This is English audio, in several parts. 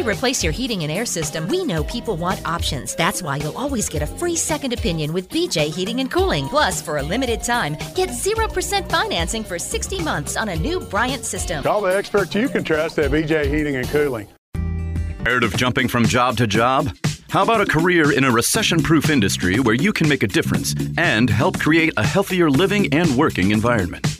To replace your heating and air system, we know people want options. That's why you'll always get a free second opinion with BJ Heating and Cooling. Plus, for a limited time, get 0% financing for 60 months on a new Bryant system. Call the experts you can trust at BJ Heating and Cooling. Tired of jumping from job to job? How about a career in a recession proof industry where you can make a difference and help create a healthier living and working environment?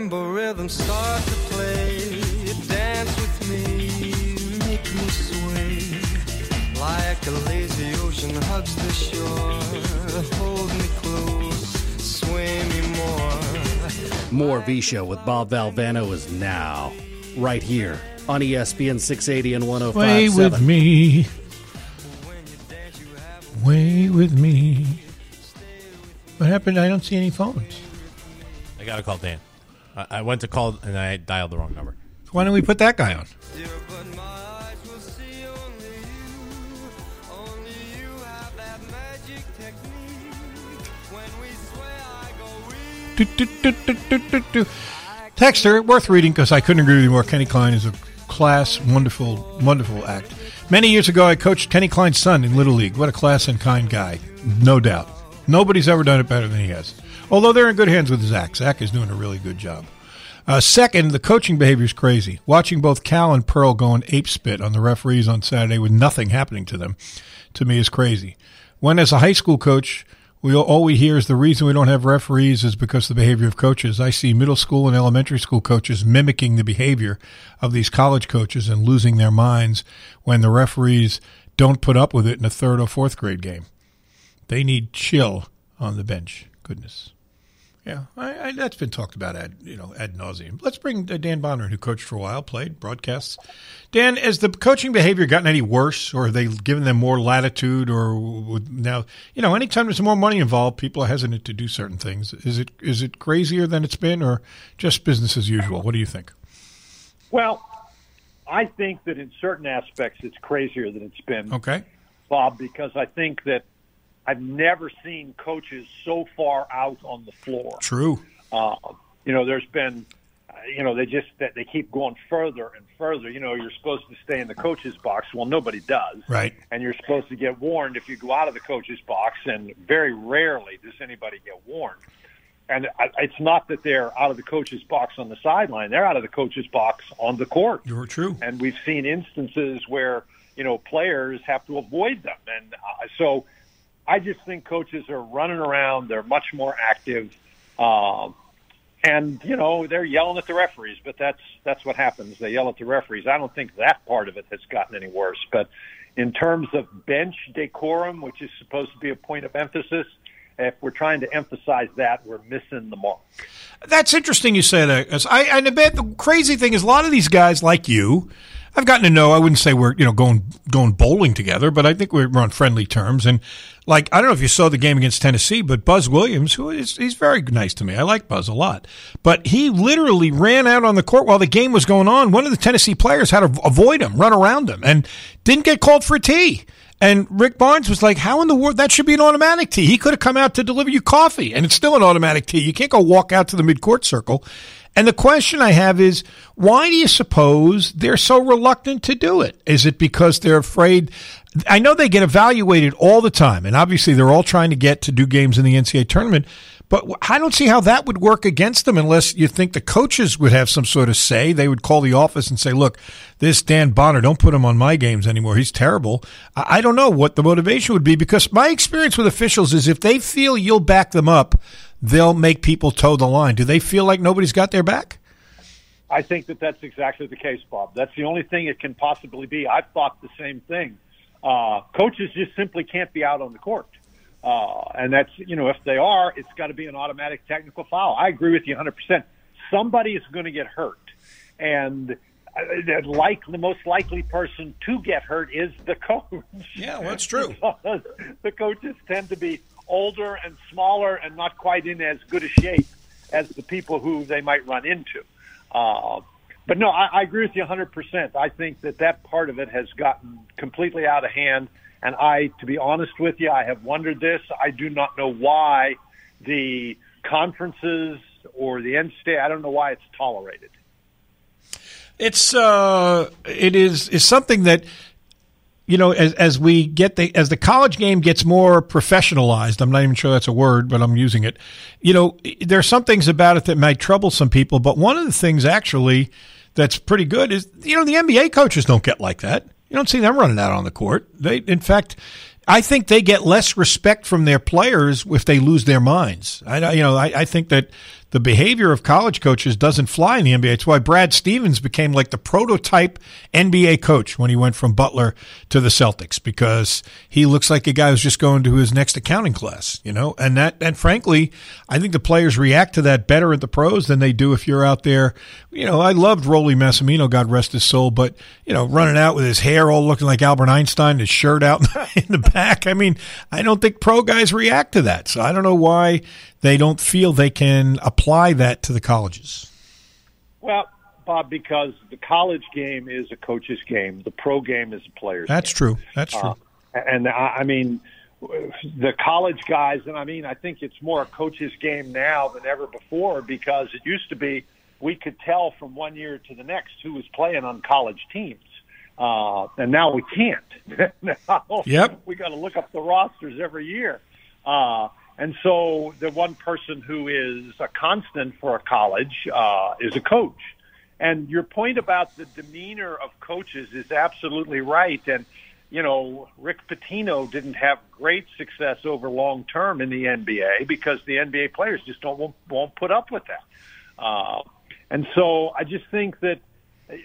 When marimba rhythms start to play, dance with me, make me sway. Like a lazy ocean hugs the shore, hold me close, sway me more. More V Show with Bob Valvano is now, right here on ESPN 680 and 105.7. Way with me. Way with me. What happened? I don't see any phones. I gotta call Dan. I, went to call and I dialed the wrong number. Why don't we put that guy on? Do, do, do. Texter, worth reading because I couldn't agree with you more. Kenny Klein is a class, wonderful, wonderful act. Many years ago, I coached Kenny Klein's son in Little League. What a class and kind guy, no doubt. Nobody's ever done it better than he has. Although they're in good hands with Zach. Zach is doing a really good job. Uh, second, the coaching behavior is crazy. Watching both Cal and Pearl going ape spit on the referees on Saturday with nothing happening to them, to me is crazy. When, as a high school coach, we all we hear is the reason we don't have referees is because of the behavior of coaches. I see middle school and elementary school coaches mimicking the behavior of these college coaches and losing their minds when the referees don't put up with it in a third or fourth grade game. They need chill on the bench. Goodness. Yeah, I, I, that's been talked about ad you know ad nauseum. Let's bring uh, Dan Bonner, who coached for a while, played broadcasts. Dan, has the coaching behavior gotten any worse, or have they given them more latitude? Or now, you know, anytime there's more money involved, people are hesitant to do certain things. Is it is it crazier than it's been, or just business as usual? What do you think? Well, I think that in certain aspects it's crazier than it's been. Okay, Bob, because I think that I've never seen coaches so far out on the floor. True. Uh, you know, there's been, you know, they just that they keep going further and further. You know, you're supposed to stay in the coach's box. Well, nobody does. Right. And you're supposed to get warned if you go out of the coach's box, and very rarely does anybody get warned. And it's not that they're out of the coach's box on the sideline; they're out of the coach's box on the court. You're true. And we've seen instances where you know players have to avoid them, and uh, so. I just think coaches are running around. They're much more active, um, and you know they're yelling at the referees. But that's that's what happens. They yell at the referees. I don't think that part of it has gotten any worse. But in terms of bench decorum, which is supposed to be a point of emphasis, if we're trying to emphasize that, we're missing the mark. That's interesting you say that. I, and I bet the crazy thing is a lot of these guys like you, I've gotten to know. I wouldn't say we're you know going going bowling together, but I think we're, on friendly terms. And like I don't know if you saw the game against Tennessee, but Buzz Williams, who is he's very nice to me. I like Buzz a lot, but he literally ran out on the court while the game was going on. One of the Tennessee players had to avoid him, run around him, and didn't get called for a tee. And Rick Barnes was like, "How in the world that should be an automatic tee? He could have come out to deliver you coffee, and it's still an automatic tee. You can't go walk out to the midcourt circle." And the question I have is, why do you suppose they're so reluctant to do it? Is it because they're afraid? I know they get evaluated all the time, and obviously they're all trying to get to do games in the NCAA tournament. But I don't see how that would work against them unless you think the coaches would have some sort of say. They would call the office and say, look, this Dan Bonner, don't put him on my games anymore. He's terrible. I don't know what the motivation would be because my experience with officials is if they feel you'll back them up, they'll make people toe the line. Do they feel like nobody's got their back? I think that that's exactly the case, Bob. That's the only thing it can possibly be. I've thought the same thing. Uh, coaches just simply can't be out on the court. Uh, and that's, you know, if they are, it's got to be an automatic technical foul. I agree with you 100%. Somebody is going to get hurt. And uh, like the most likely person to get hurt is the coach. Yeah, well, that's true. the coaches tend to be older and smaller and not quite in as good a shape as the people who they might run into. Uh, but no, I, I agree with you 100%. I think that that part of it has gotten completely out of hand. And I, to be honest with you, I have wondered this. I do not know why the conferences or the end state, I don't know why it's tolerated. It's uh, it is is something that you know, as, as we get the as the college game gets more professionalized, I'm not even sure that's a word, but I'm using it. You know, there are some things about it that might trouble some people, but one of the things actually that's pretty good is you know the NBA coaches don't get like that. You don't see them running out on the court. They, in fact, I think they get less respect from their players if they lose their minds. I, you know, I, I think that the behavior of college coaches doesn't fly in the NBA. It's why Brad Stevens became like the prototype NBA coach when he went from Butler to the Celtics because he looks like a guy who's just going to his next accounting class, you know? And that, and frankly, I think the players react to that better at the pros than they do if you're out there. You know, I loved Rollie Massimino, God rest his soul, but, you know, running out with his hair all looking like Albert Einstein, his shirt out in the back. I mean, I don't think pro guys react to that. So I don't know why they don't feel they can apply that to the colleges? Well, Bob, because the college game is a coach's game, the pro game is a player's. That's game. true. That's true. Uh, and I, I mean, the college guys, and I mean, I think it's more a coach's game now than ever before because it used to be we could tell from one year to the next who was playing on college teams. Uh, and now we can't. now yep. we got to look up the rosters every year. Uh, and so the one person who is a constant for a college uh, is a coach. And your point about the demeanor of coaches is absolutely right. And, you know, Rick Pitino didn't have great success over long term in the NBA because the NBA players just don't won't, won't put up with that. Uh, and so I just think that,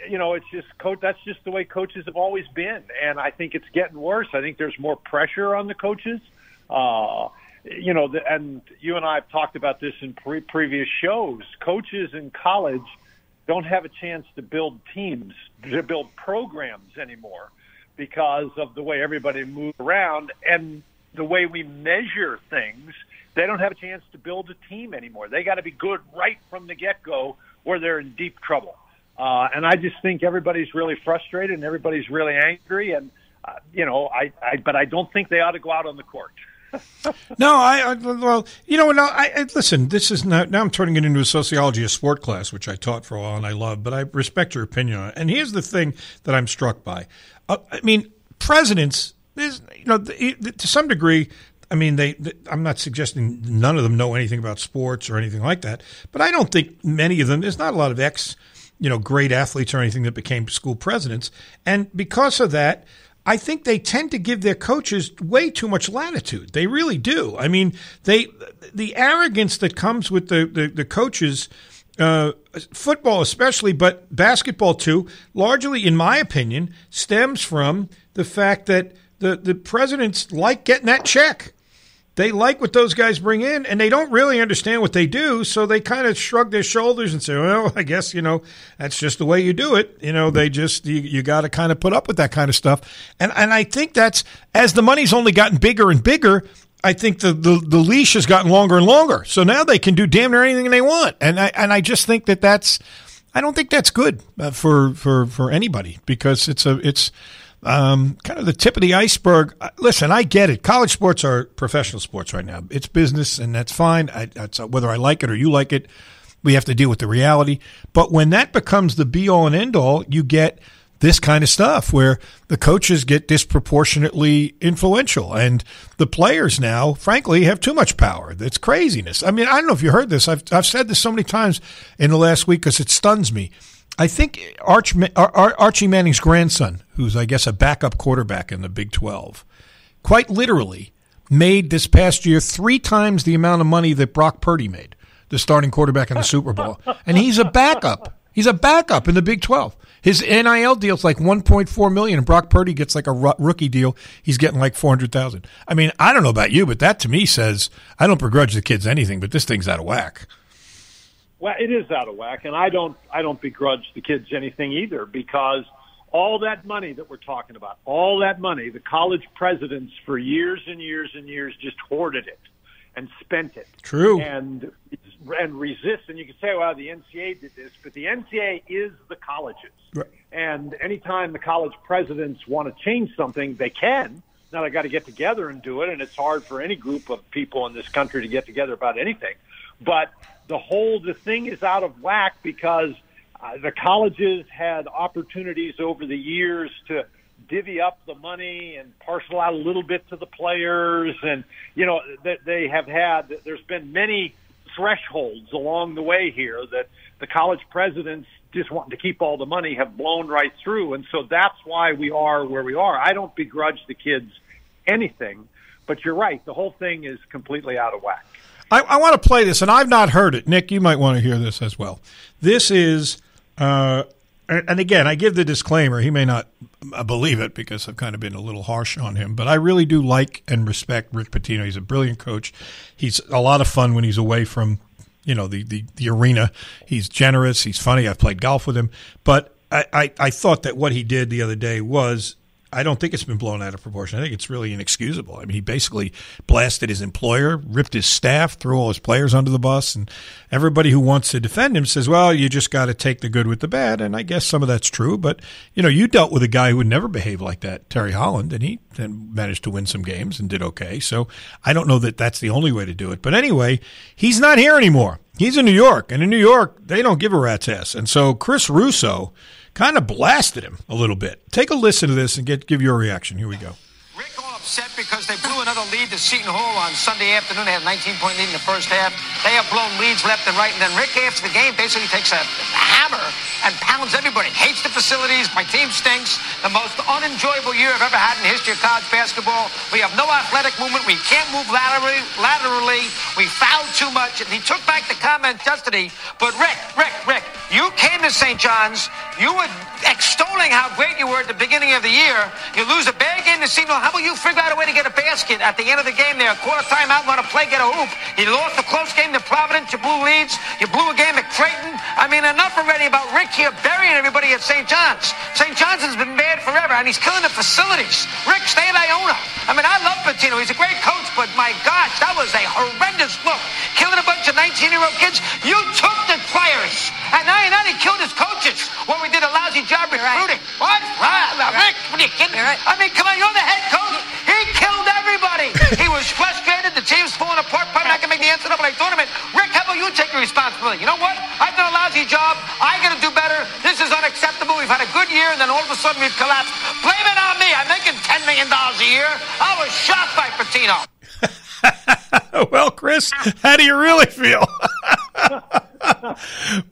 you know, it's just coach. That's just the way coaches have always been, and I think it's getting worse. I think there's more pressure on the coaches. Uh, you know, the, and you and I have talked about this in pre- previous shows. Coaches in college don't have a chance to build teams, to build programs anymore because of the way everybody moves around and the way we measure things. They don't have a chance to build a team anymore. They got to be good right from the get go, or they're in deep trouble. Uh, and I just think everybody's really frustrated and everybody's really angry. And uh, you know, I, I but I don't think they ought to go out on the court no, I, I, well, you know, no, I, I listen. This is not now. I'm turning it into a sociology of sport class, which I taught for a while and I love. But I respect your opinion on it. And here's the thing that I'm struck by. Uh, I mean, presidents, is you know, to some degree, I mean, they, they, I'm not suggesting none of them know anything about sports or anything like that, but I don't think many of them. There's not a lot of ex, you know, great athletes or anything that became school presidents, and because of that, I think they tend to give their coaches way too much latitude. They really do. I mean, they the arrogance that comes with the the, the coaches, uh, football especially, but basketball too, largely, in my opinion, stems from the fact that the the presidents like getting that check they like what those guys bring in and they don't really understand what they do so they kind of shrug their shoulders and say well i guess you know that's just the way you do it you know they just you, you got to kind of put up with that kind of stuff and and i think that's as the money's only gotten bigger and bigger I think the, the, the leash has gotten longer and longer. So now they can do damn near anything they want. And I, and I just think that that's, I don't think that's good uh, for, for, for anybody because it's a, it's, um, kind of the tip of the iceberg. Uh, Listen, I get it. College sports are professional sports right now. It's business, and that's fine. I, that's, uh, whether I like it or you like it, we have to deal with the reality. But when that becomes the be all and end all, you get this kind of stuff where the coaches get disproportionately influential and the players now, frankly, have too much power. That's craziness. I mean, I don't know if you heard this. I've, I've said this so many times in the last week because it stuns me. I think Arch, Ar- Ar- Archie Manning's grandson, who's, I guess, a backup quarterback in the Big 12, quite literally made this past year three times the amount of money that Brock Purdy made, the starting quarterback in the Super Bowl. And he's a backup. He's a backup in the Big 12. His NIL deal's like 1.4 million, and Brock Purdy gets like a rookie deal. He's getting like 400,000. I mean, I don't know about you, but that to me says I don't begrudge the kids anything, but this thing's out of whack. Well, it is out of whack, and I don't I don't begrudge the kids anything either because all that money that we're talking about, all that money, the college presidents for years and years and years just hoarded it and spent it. True. And and resist. And you can say, well, the NCAA did this, but the NCAA is the colleges. Right. And anytime the college presidents want to change something, they can. Now they got to get together and do it, and it's hard for any group of people in this country to get together about anything. But the whole the thing is out of whack because uh, the colleges had opportunities over the years to divvy up the money and parcel out a little bit to the players, and you know that they have had. There's been many thresholds along the way here that the college presidents just wanting to keep all the money have blown right through, and so that's why we are where we are. I don't begrudge the kids anything, but you're right. The whole thing is completely out of whack. I, I want to play this, and I've not heard it. Nick, you might want to hear this as well. This is, uh, and again, I give the disclaimer. He may not uh, believe it because I've kind of been a little harsh on him, but I really do like and respect Rick Pitino. He's a brilliant coach. He's a lot of fun when he's away from, you know, the, the, the arena. He's generous. He's funny. I've played golf with him. But I, I, I thought that what he did the other day was I don't think it's been blown out of proportion. I think it's really inexcusable. I mean, he basically blasted his employer, ripped his staff, threw all his players under the bus, and everybody who wants to defend him says, "Well, you just got to take the good with the bad." And I guess some of that's true, but you know, you dealt with a guy who would never behave like that, Terry Holland, and he then managed to win some games and did okay. So I don't know that that's the only way to do it. But anyway, he's not here anymore. He's in New York, and in New York, they don't give a rat's ass. And so Chris Russo kind of blasted him a little bit. Take a listen to this and get give your reaction. Here we go. Upset because they blew another lead to Seton Hall on Sunday afternoon. They had a 19 point lead in the first half. They have blown leads left and right. And then Rick, after the game, basically takes a, hammer and pounds everybody. Hates the facilities. My team stinks. The most unenjoyable year I've ever had in the history of college basketball. We have no athletic movement. We can't move laterally. laterally. We foul too much. And he took back the comment yesterday. But Rick, Rick, Rick, you came to St. John's. You were extolling how great you were at the beginning of the year. You lose a bad game to Seton Hall. How about you figure out a way to get a basket at the end of the game there? Quarter time out, want to play, get a hoop. You lost a close game to Providence. You blew leads. You blew a game at Creighton. I mean, enough already about Rick here burying everybody at St. John's. St. John's has been bad forever, and he's killing the facilities. Rick, stay at Iona. I mean, I love Pitino. He's a great coach, but my gosh, that was a horrendous look. Killing a bunch of 19-year-old kids. You took the players, and now you're not he killed his coaches when we did a lousy job recruiting. What? Right. Rick, what are you kidding? Me? I mean, come on, you're the Probably not going to make the NCAA tournament. Rick, how about you take the responsibility? You know what? I've done a lousy job. I got to do better. This is unacceptable. We've had a good year, and then all of a sudden we've collapsed. Blame it on me. I'm making $10 million a year. I was shocked by Pitino. well, Chris, how do you really feel?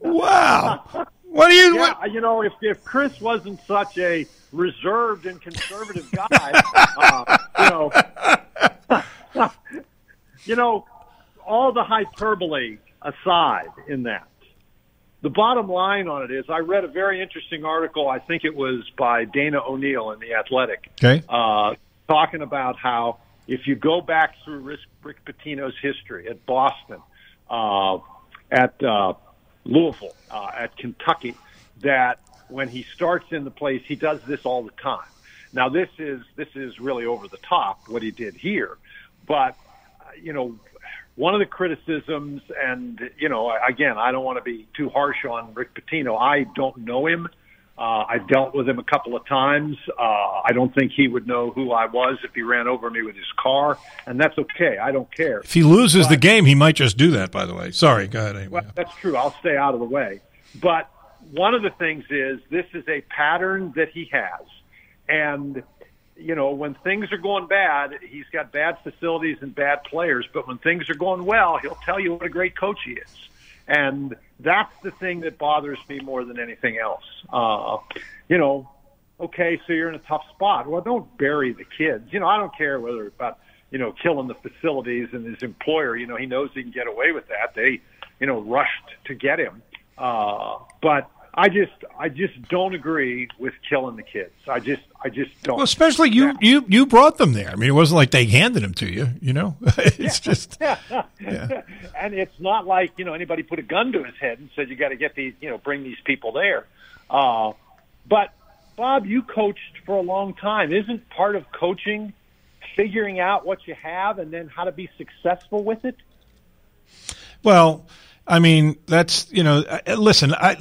wow. What do you? Yeah, you know, if if Chris wasn't such a reserved and conservative guy, uh, you know, you know, all the hyperbole aside, in that, the bottom line on it is, I read a very interesting article. I think it was by Dana O'Neill in the Athletic, Okay. uh, talking about how if you go back through Rick, Rick Pitino's history at Boston, uh, at uh, Louisville, uh, at Kentucky, that when he starts in the place, he does this all the time. Now, this is this is really over the top what he did here, but uh, you know, one of the criticisms, and you know, again, I don't want to be too harsh on Rick Pitino. I don't know him Uh, I've dealt with him a couple of times. Uh, I don't think he would know who I was if he ran over me with his car, and that's okay. I don't care. If he loses the game, he might just do that. By the way, sorry. Go ahead. Anyway. Well, that's true. I'll stay out of the way. But one of the things is this is a pattern that he has, and you know when things are going bad, he's got bad facilities and bad players. But when things are going well, he'll tell you what a great coach he is. And that's the thing that bothers me more than anything else. Uh, you know, okay, so you're in a tough spot. Well, don't bury the kids. You know, I don't care whether it's about, you know, killing the facilities and his employer, you know, he knows he can get away with that. They, you know, rushed to get him. Uh, but I just, I just don't agree with killing the kids. I just, I just don't. Well, especially you, you, you brought them there. I mean, it wasn't like they handed them to you. You know, it's just. yeah. and it's not like you know anybody put a gun to his head and said you got to get these, you know, bring these people there. Uh, but Bob, you coached for a long time. Isn't part of coaching figuring out what you have and then how to be successful with it? Well, I mean, that's you know, uh, listen, I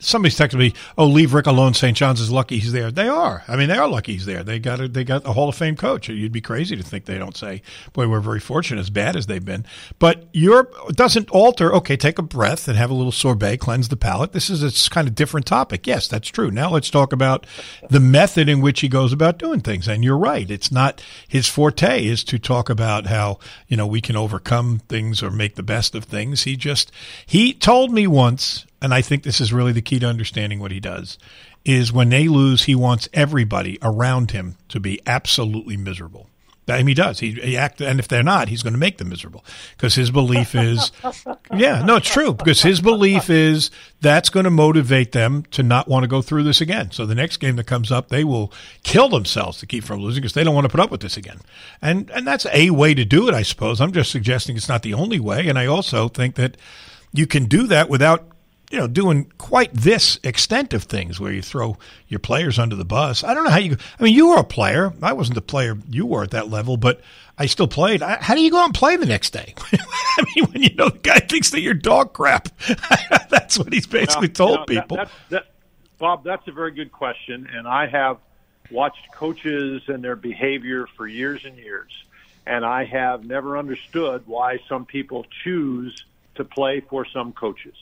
somebody's texting me, "Oh, leave Rick alone. St. John's is lucky he's there." They are. I mean, they are lucky he's there. They got a, they got a Hall of Fame coach. You'd be crazy to think they don't say, "Boy, we're very fortunate." As bad as they've been, but Europe doesn't alter. Okay, take a breath and have a little sorbet, cleanse the palate. This is a kind of different topic. Yes, that's true. Now let's talk about the method in which he goes about doing things. And you're right. It's not his forte is to talk about how you know we can overcome things or make the best of things. He just he told me once and I think this is really the key to understanding what he does, is when they lose, he wants everybody around him to be absolutely miserable. I mean, he does. He, he act, and if they're not, he's going to make them miserable because his belief is, yeah, no, it's true. Because his belief is that's going to motivate them to not want to go through this again. So the next game that comes up, they will kill themselves to keep from losing because they don't want to put up with this again. And and that's a way to do it, I suppose. I'm just suggesting it's not the only way. And I also think that you can do that without you know, doing quite this extent of things where you throw your players under the bus. I don't know how you. I mean, you were a player. I wasn't the player you were at that level, but I still played. How do you go out and play the next day? I mean, when you know the guy thinks that you're dog crap. that's what he's basically Now, told you know, people. That, that, that, Bob, that's a very good question, and I have watched coaches and their behavior for years and years, and I have never understood why some people choose to play for some coaches.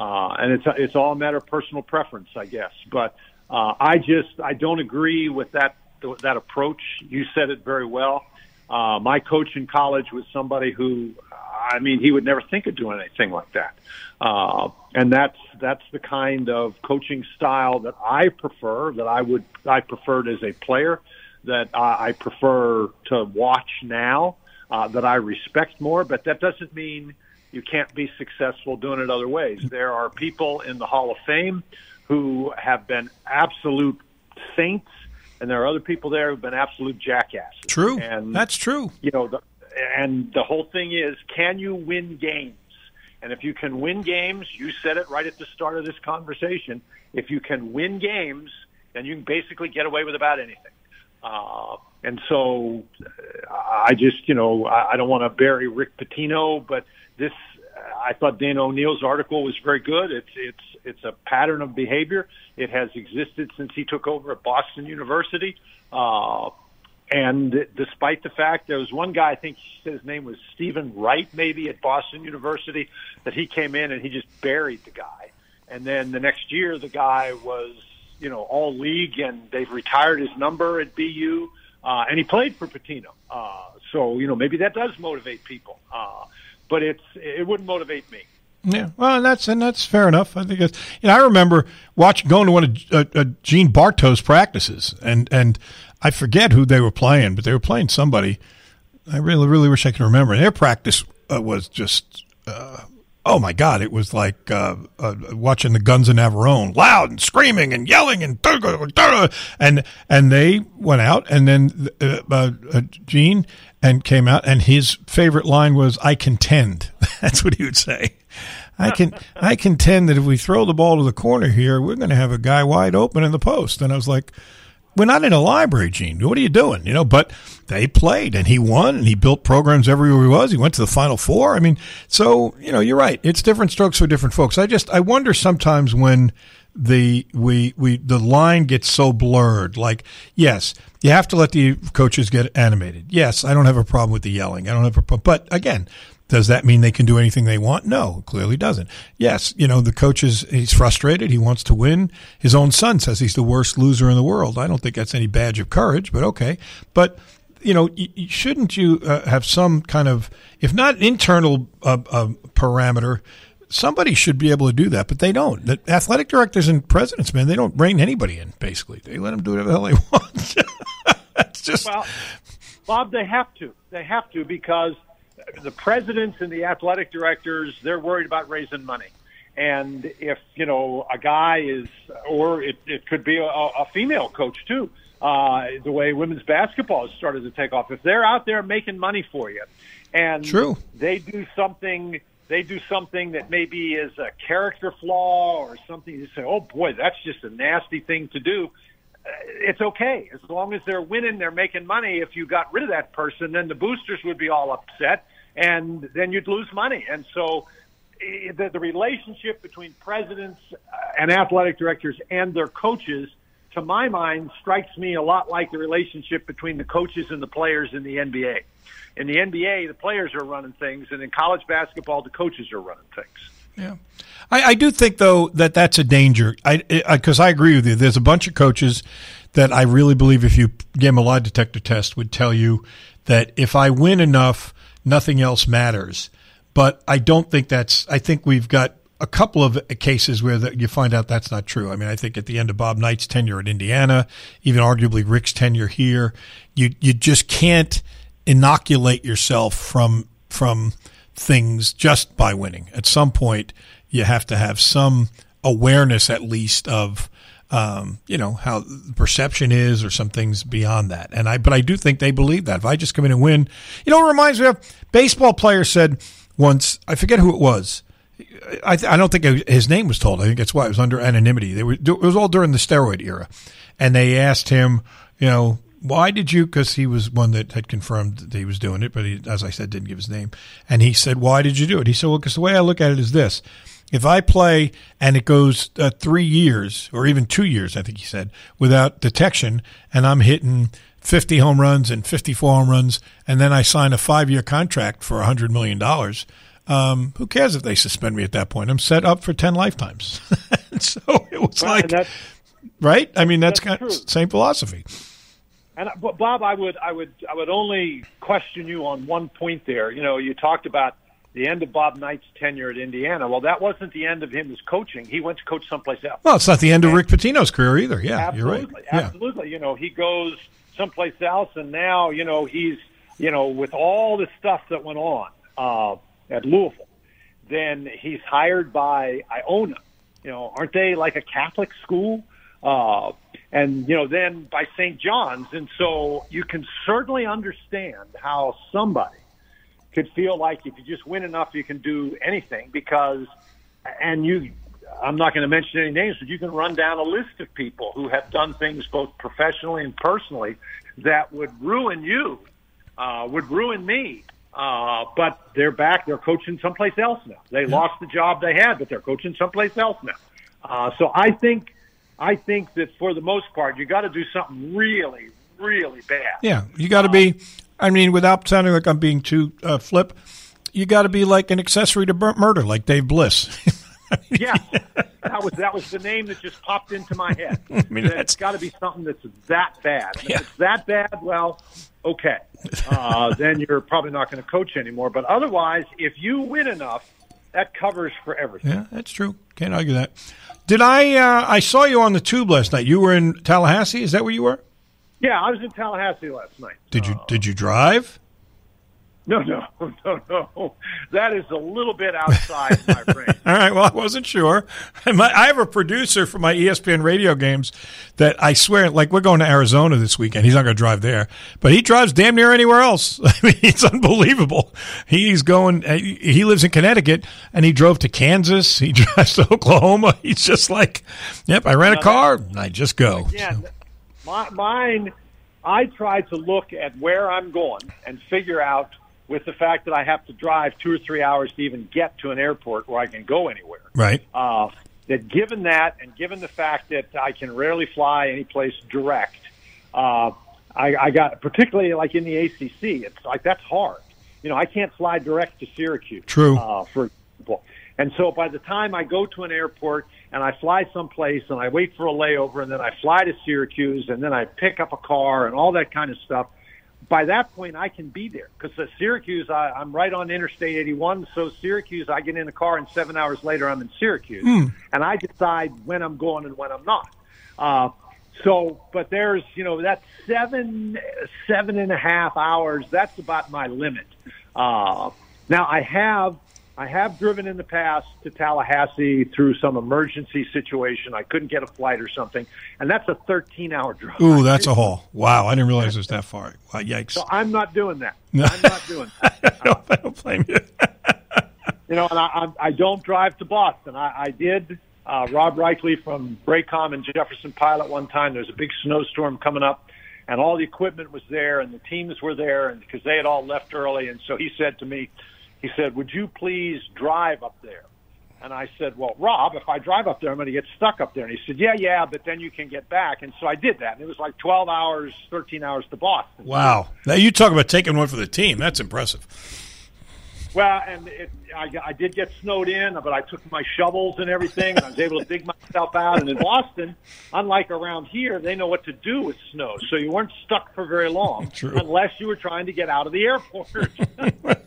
Uh, and it's it's all a matter of personal preference, I guess. But uh, I just I don't agree with that that approach. You said it very well. Uh, my coach in college was somebody who, I mean, he would never think of doing anything like that. Uh, and that's that's the kind of coaching style that I prefer. That I would I preferred as a player. That I, I prefer to watch now. Uh, that I respect more. But that doesn't mean you can't be successful doing it other ways. There are people in the Hall of Fame who have been absolute saints, and there are other people there who've been absolute jackasses. True, and that's true. You know, the, and the whole thing is, can you win games? And if you can win games, you said it right at the start of this conversation. If you can win games, then you can basically get away with about anything. Uh, and so, uh, I just, you know, I, I don't want to bury Rick Pitino, but this I thought Dan O'Neill's article was very good. It's it's it's a pattern of behavior. It has existed since he took over at Boston University. Uh, and despite the fact there was one guy, I think his name was Stephen Wright, maybe at Boston University, that he came in and he just buried the guy. And then the next year, the guy was, you know, all league, and they've retired his number at BU, uh, and he played for Pitino. Uh, so you know, maybe that does motivate people. Uh, but it's it wouldn't motivate me. Yeah, well, and that's and that's fair enough. I think it's. You know, I remember watching going to one of uh, uh, Gene Bartow's practices, and and I forget who they were playing, but they were playing somebody. I really really wish I could remember. Their practice uh, was just. Uh, oh my God! It was like uh, uh, watching the Guns of Navarone, loud and screaming and yelling and and and they went out, and then Gene and came out, and his favorite line was, "I contend." That's what he would say. I can I contend that if we throw the ball to the corner here, we're going to have a guy wide open in the post. And I was like, we're not in a library, Gene. What are you doing? You know, but they played and he won and he built programs everywhere he was. He went to the Final Four. I mean, so you know, you're right. It's different strokes for different folks. I just I wonder sometimes when the we we the line gets so blurred. Like, yes, you have to let the coaches get animated. Yes, I don't have a problem with the yelling. I don't have a problem. But again, does that mean they can do anything they want? No, clearly doesn't. Yes, you know, the coach is, he's frustrated. He wants to win. His own son says he's the worst loser in the world. I don't think that's any badge of courage, but okay. But, you know, shouldn't you uh, have some kind of, if not internal uh, uh, parameter, somebody should be able to do that, but they don't. The athletic directors and presidents, man, they don't rein anybody in, basically. They let them do whatever the hell they want. it's just. Well, Bob, they have to. They have to because – the presidents and the athletic directors, they're worried about raising money. And if, you know, a guy is, or it, it could be a, a female coach too, uh, the way women's basketball has started to take off. If they're out there making money for you and True. they do something, they do something that maybe is a character flaw or something you say, oh boy, that's just a nasty thing to do it's okay as long as they're winning, they're making money. If you got rid of that person, then the boosters would be all upset, and then you'd lose money. And so, eh, the, the relationship between presidents uh, and athletic directors and their coaches, to my mind, strikes me a lot like the relationship between the coaches and the players in the NBA. In the NBA, the players are running things, and in college basketball, the coaches are running things. Yeah. I, I do think though that that's a danger. I because I, I, agree with you. There's a bunch of coaches that I really believe if you gave them a lie detector test would tell you that if I win enough, nothing else matters. But I don't think that's. I think we've got a couple of cases where the, you find out that's not true. I mean, I think at the end of Bob Knight's tenure at Indiana, even arguably Rick's tenure here, you you just can't inoculate yourself from from things just by winning. At some point, you have to have some awareness, at least, of um, you know how perception is, or some things beyond that. And I, but I do think they believe that if I just come in and win, you know, it reminds me of baseball player said once. I forget who it was. I, I don't think his name was told. I think that's why it was under anonymity. They were, it was all during the steroid era, and they asked him, you know, why did you? Because he was one that had confirmed that he was doing it, but he, as I said, didn't give his name. And he said, "Why did you do it?" He said, "Well, because the way I look at it is this: if I play and it goes uh, three years or even two years, I think he said, without detection, and I'm hitting." 50 home runs and 54 home runs, and then I sign a five year contract for $100 million. Um, who cares if they suspend me at that point? I'm set up for 10 lifetimes. so it was well, like, right? I mean, that's, that's kind of same philosophy. And but Bob, I would I would I would only question you on one point there. You know, you talked about the end of Bob Knight's tenure at Indiana. Well, that wasn't the end of him as coaching. He went to coach someplace else. Well, it's not the end of Rick Pitino's career either. Yeah, absolutely, you're right. Absolutely. Yeah. You know, he goes someplace else, and now you know he's you know with all the stuff that went on uh, at Louisville, then he's hired by Iona. You know, aren't they like a Catholic school? Uh, and you know then by St. John's, and so you can certainly understand how somebody could feel like if you just win enough, you can do anything because, and you, I'm not going to mention any names, but you can run down a list of people who have done things both professionally and personally that would ruin you, uh, would ruin me. Uh, but they're back. They're coaching someplace else now. They yeah. lost the job they had, but they're coaching someplace else now. Uh, so I think I think that for the most part, you got to do something really, really bad. Yeah, you got to be. I mean, without sounding like I'm being too uh, flip, you got to be like an accessory to murder, like Dave Bliss. yeah, that was that was the name that just popped into my head. I mean, it's got to be something that's that bad. Yeah. If it's that bad, well, okay, uh, then you're probably not going to coach anymore. But otherwise, if you win enough, that covers for everything. Yeah, that's true. Can't argue that. Did I? Uh, I saw you on the tube last night. You were in Tallahassee. Is that where you were? Yeah, I was in Tallahassee last night. Did you? Uh, did you drive? No, no, no, no. That is a little bit outside my range. All right. Well, I wasn't sure. I have a producer for my ESPN radio games that I swear, like we're going to Arizona this weekend. He's not going to drive there, but he drives damn near anywhere else. I mean, it's unbelievable. He's going. Uh, he lives in Connecticut, and he drove to Kansas. He drives to Oklahoma. He's just like, yep. I rent a car. and I just go. Yeah. My, mine, I try to look at where I'm going and figure out with the fact that I have to drive two or three hours to even get to an airport where I can go anywhere. Right. Uh, that given that and given the fact that I can rarely fly any place direct, uh, I, I got particularly like in the ACC, it's like that's hard. You know, I can't fly direct to Syracuse. True. Uh, for example. And so by the time I go to an airport and I fly someplace and I wait for a layover and then I fly to Syracuse and then I pick up a car and all that kind of stuff, by that point I can be there because at Syracuse I, I'm right on Interstate 81. So Syracuse, I get in the car and seven hours later I'm in Syracuse, Hmm. and I decide when I'm going and when I'm not. Uh, so, but there's you know that seven seven and a half hours. That's about my limit. Uh, now I have I have driven in the past to Tallahassee through some emergency situation. I couldn't get a flight or something, and that's a 13 hour drive. Ooh, that's a haul. Wow, I didn't realize it was that far. Wow, yikes. So I'm not doing that. No. I'm not doing that. I don't blame you. you know, and I, I, I don't drive to Boston. I, I did. Uh, Rob Reichley from Raycom and Jefferson Pilot one time. There's a big snowstorm coming up, and all the equipment was there, and the teams were there, and because they had all left early, and so he said to me, he said, "Would you please drive up there?" And I said, "Well, Rob, if I drive up there, I'm going to get stuck up there." And he said, "Yeah, yeah, but then you can get back." And so I did that, and it was like 12 hours, 13 hours to Boston. Wow. Now you talk about taking one for the team. That's impressive. Well, and it, I, I did get snowed in, but I took my shovels and everything, and I was able to dig myself out. And in Boston, unlike around here, they know what to do with snow, so you weren't stuck for very long, True. unless you were trying to get out of the airport.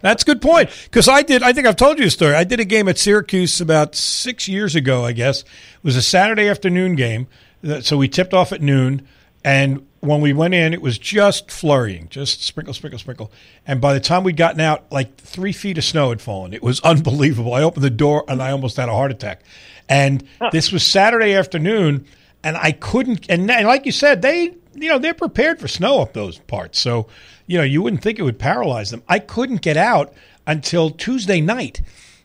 That's a good point. Because I did, I think I've told you a story. I did a game at Syracuse about six years ago, I guess. It was a Saturday afternoon game. Uh, So we tipped off at noon. And when we went in, it was just flurrying, just sprinkle, sprinkle, sprinkle. And by the time we'd gotten out, like three feet of snow had fallen. It was unbelievable. I opened the door and I almost had a heart attack. And this was Saturday afternoon, and I couldn't. And, and like you said, they, you know, they're prepared for snow up those parts. So, you know, you wouldn't think it would paralyze them. I couldn't get out until Tuesday night.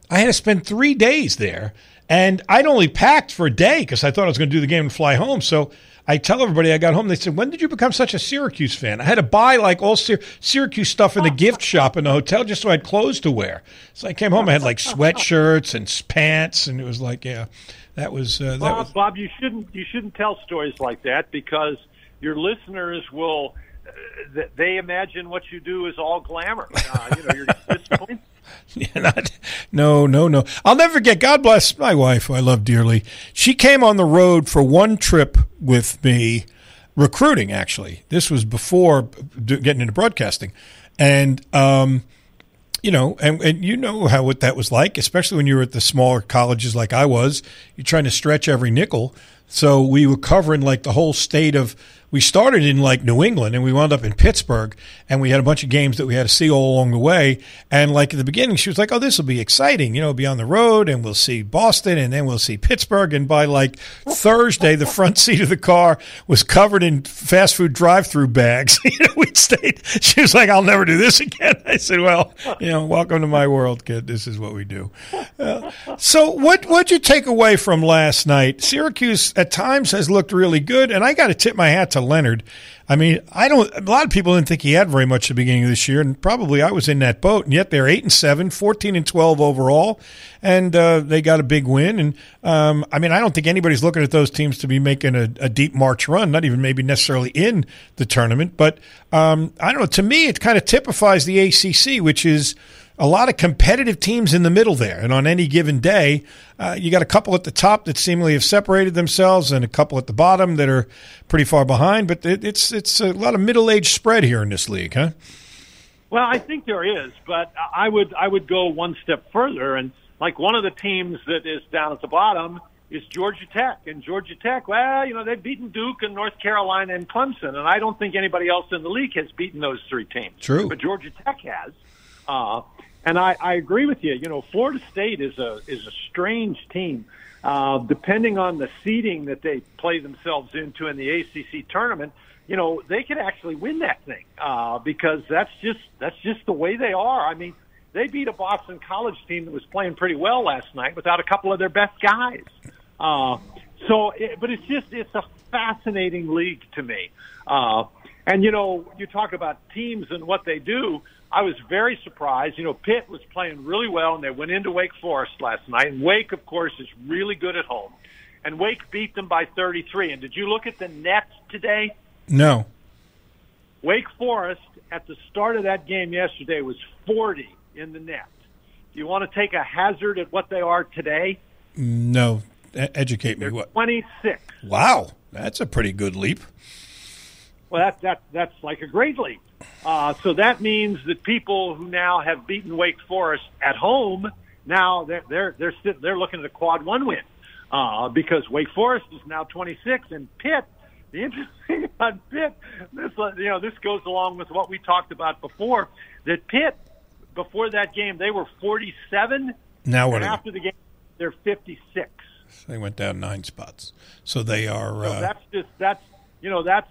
I had to spend three days there, and I'd only packed for a day because I thought I was going to do the game and fly home. So I tell everybody I got home. They said, "When did you become such a Syracuse fan?" I had to buy like all Syr- Syracuse stuff in the gift shop in the hotel just so I had clothes to wear. So I came home. I had like sweatshirts and pants, and it was like, yeah, that was uh, that Bob, was. Bob, you shouldn't you shouldn't tell stories like that because your listeners will. Uh, they imagine what you do is all glamour. Uh, you know, you're disappointed. Yeah, not, no, no, no. I'll never forget. God bless my wife, who I love dearly. She came on the road for one trip with me, recruiting. Actually, this was before getting into broadcasting, and um, you know, and, and you know how what that was like, especially when you were at the smaller colleges like I was. You're trying to stretch every nickel. So we were covering like the whole state of. We started in like New England and we wound up in Pittsburgh and we had a bunch of games that we had to see all along the way. And like at the beginning, she was like, "Oh, this will be exciting, you know, be on the road and we'll see Boston and then we'll see Pittsburgh." And by like Thursday, the front seat of the car was covered in fast food drive-through bags. you know, we stayed. She was like, "I'll never do this again." I said, "Well, you know, welcome to my world, kid. This is what we do." Uh, so, what what'd you take away from last night? Syracuse at times has looked really good, and I got to tip my hat to Leonard. I mean, I don't. A lot of people didn't think he had very much at the beginning of this year, and probably I was in that boat. And yet they're eight and seven, 14 and twelve overall, and uh, they got a big win. And um, I mean, I don't think anybody's looking at those teams to be making a, a deep March run. Not even maybe necessarily in the tournament, but um, I don't know. To me, it kind of typifies the ACC, which is a lot of competitive teams in the middle there. And on any given day, uh, you got a couple at the top that seemingly have separated themselves, and a couple at the bottom that are pretty far behind. But it, it's it's a lot of middle age spread here in this league, huh? Well, I think there is, but I would I would go one step further, and like one of the teams that is down at the bottom is Georgia Tech, and Georgia Tech. Well, you know they've beaten Duke and North Carolina and Clemson, and I don't think anybody else in the league has beaten those three teams. True. but Georgia Tech has. Uh, and I, I agree with you. You know, Florida State is a is a strange team. Uh, depending on the seeding that they play themselves into in the ACC tournament, you know, they could actually win that thing uh, because that's just that's just the way they are. I mean, they beat a Boston College team that was playing pretty well last night without a couple of their best guys. Uh, so, it, but it's just it's a fascinating league to me. Uh, and you know, you talk about teams and what they do. I was very surprised. You know, Pitt was playing really well, and they went into Wake Forest last night. And Wake, of course, is really good at home. And Wake beat them by 33. And did you look at the NETs today? No. Wake Forest at the start of that game yesterday was 40 in the NET. Do you want to take a hazard at what they are today? No. E- educate me. They're What? 26. Wow, that's a pretty good leap. Well, that, that that's like a great leap. Uh, so that means that people who now have beaten Wake Forest at home now they're they're they're sit, they're looking at a quad one win uh, because Wake Forest is now 26 and Pitt. The interesting on Pitt, this uh, you know this goes along with what we talked about before. That Pitt before that game they were 47. Now what after the game they're 56. They went down nine spots, so they are. So Uh, that's just that's you know that's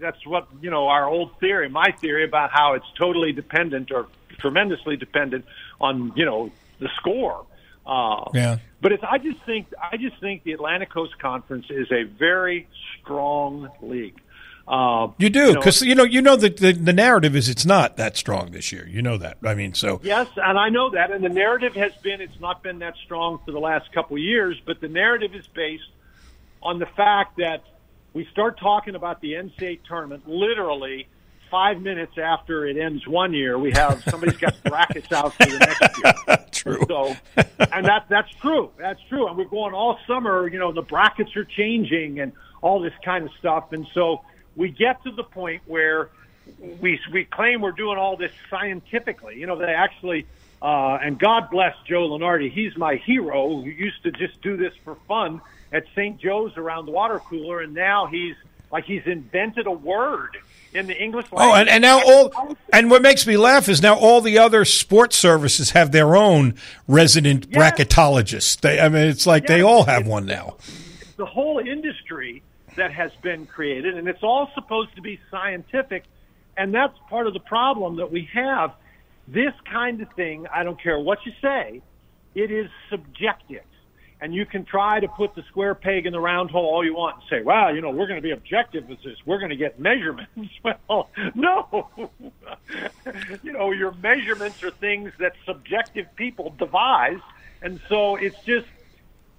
that's what you know our old theory, my theory about how it's totally dependent or tremendously dependent on you know the score. Uh, yeah. But it's I just think I just think the Atlantic Coast Conference is a very strong league. Uh, You do because you know you know that the, the narrative is it's not that strong this year. You know that. I mean, so Yes, and I know that. And the narrative has been it's not been that strong for the last couple of years, but the narrative is based on the fact that we start talking about the NCAA tournament literally five minutes after it ends one year. We have somebody's got brackets out for the next year. True. So, and that that's true. That's true. And we're going all summer. You know, the brackets are changing and all this kind of stuff. And so we get to the point where we we claim we're doing all this scientifically. You know, they actually. Uh, and God bless Joe Lunardi. He's my hero who used to just do this for fun at St. Joe's around the water cooler, and now he's like he's invented a word in the English language. Oh, and, and now all and what makes me laugh is now all the other sports services have their own resident bracketologist. They, I mean, it's like they all have one now. the whole industry that has been created, and it's all supposed to be scientific, and that's part of the problem that we have. This kind of thing, I don't care what you say, it is subjective. And you can try to put the square peg in the round hole all you want and say, well, you know, we're going to be objective with this. We're going to get measurements. Well, no. you know, your measurements are things that subjective people devise. And so it's just,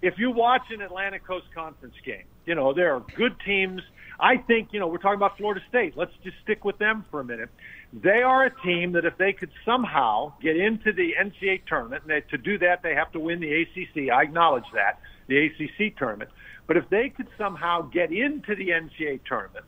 if you watch an Atlantic Coast Conference game, you know, there are good teams. I think, you know, we're talking about Florida State. Let's just stick with them for a minute. They are a team that if they could somehow get into the NCAA tournament, and they, to do that, they have to win the ACC. I acknowledge that, the ACC tournament. But if they could somehow get into the NCAA tournament,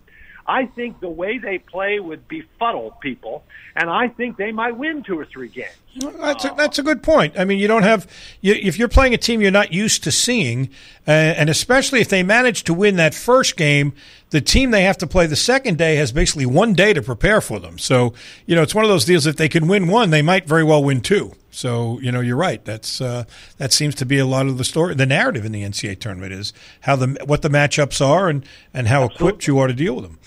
I think the way they play would befuddle people, and I think they might win two or three games. That's a, that's a good point. I mean, you don't have you, if you're playing a team you're not used to seeing, uh, and especially if they manage to win that first game, the team they have to play the second day has basically one day to prepare for them. So you know, it's one of those deals. If they can win one, they might very well win two. So you know, you're right. That's uh, that seems to be a lot of the story. The narrative in the NCAA tournament is how the what the matchups are and and how equipped you are to deal with them.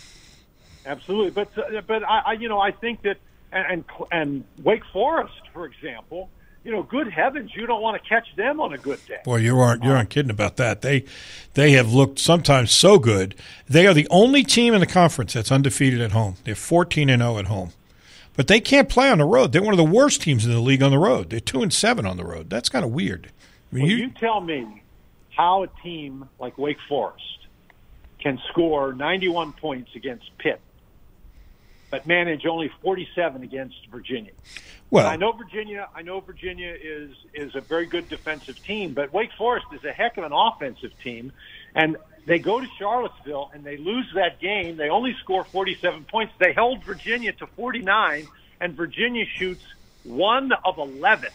Absolutely, but uh, but I, I you know I think that and and Wake Forest, for example, you know, good heavens, you don't want to catch them on a good day. Boy, you aren't you aren't kidding about that. They they have looked sometimes so good. They are the only team in the conference that's undefeated at home. They're fourteen and zero at home, but they can't play on the road. They're one of the worst teams in the league on the road. They're two and seven on the road. That's kind of weird. I mean, Well, you, you tell me how a team like Wake Forest can score 91 points against Pitt, but manage only 47 against Virginia. Well- I know Virginia. I know Virginia is is a very good defensive team, but Wake Forest is a heck of an offensive team, and they go to Charlottesville and they lose that game. They only score 47 points. They held Virginia to 49, and Virginia shoots one of 11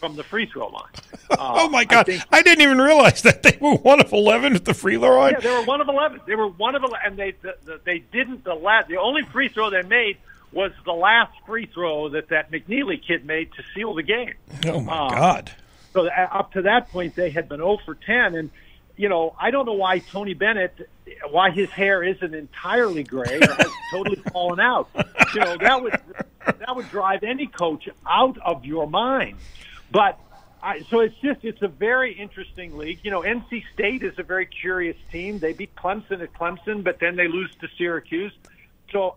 from the free throw line. Uh, oh my I God, think- I, didn't even realize that they were one of eleven at the free throw line. yeah, they were one of eleven. They were one of eleven, and they the, the, they didn't the last. The only free throw they made was the last free throw that that McKneely kid made to seal the game. Oh my Uh, God. So uh, up to that point, they had been 0 for 10, and you know I don't know why Tony Bennett, why his hair isn't entirely gray or has totally fallen out. You know that would that would drive any coach out of your mind. But I, so it's just it's a very interesting league. You know, NC State is a very curious team. They beat Clemson at Clemson, but then they lose to Syracuse. So,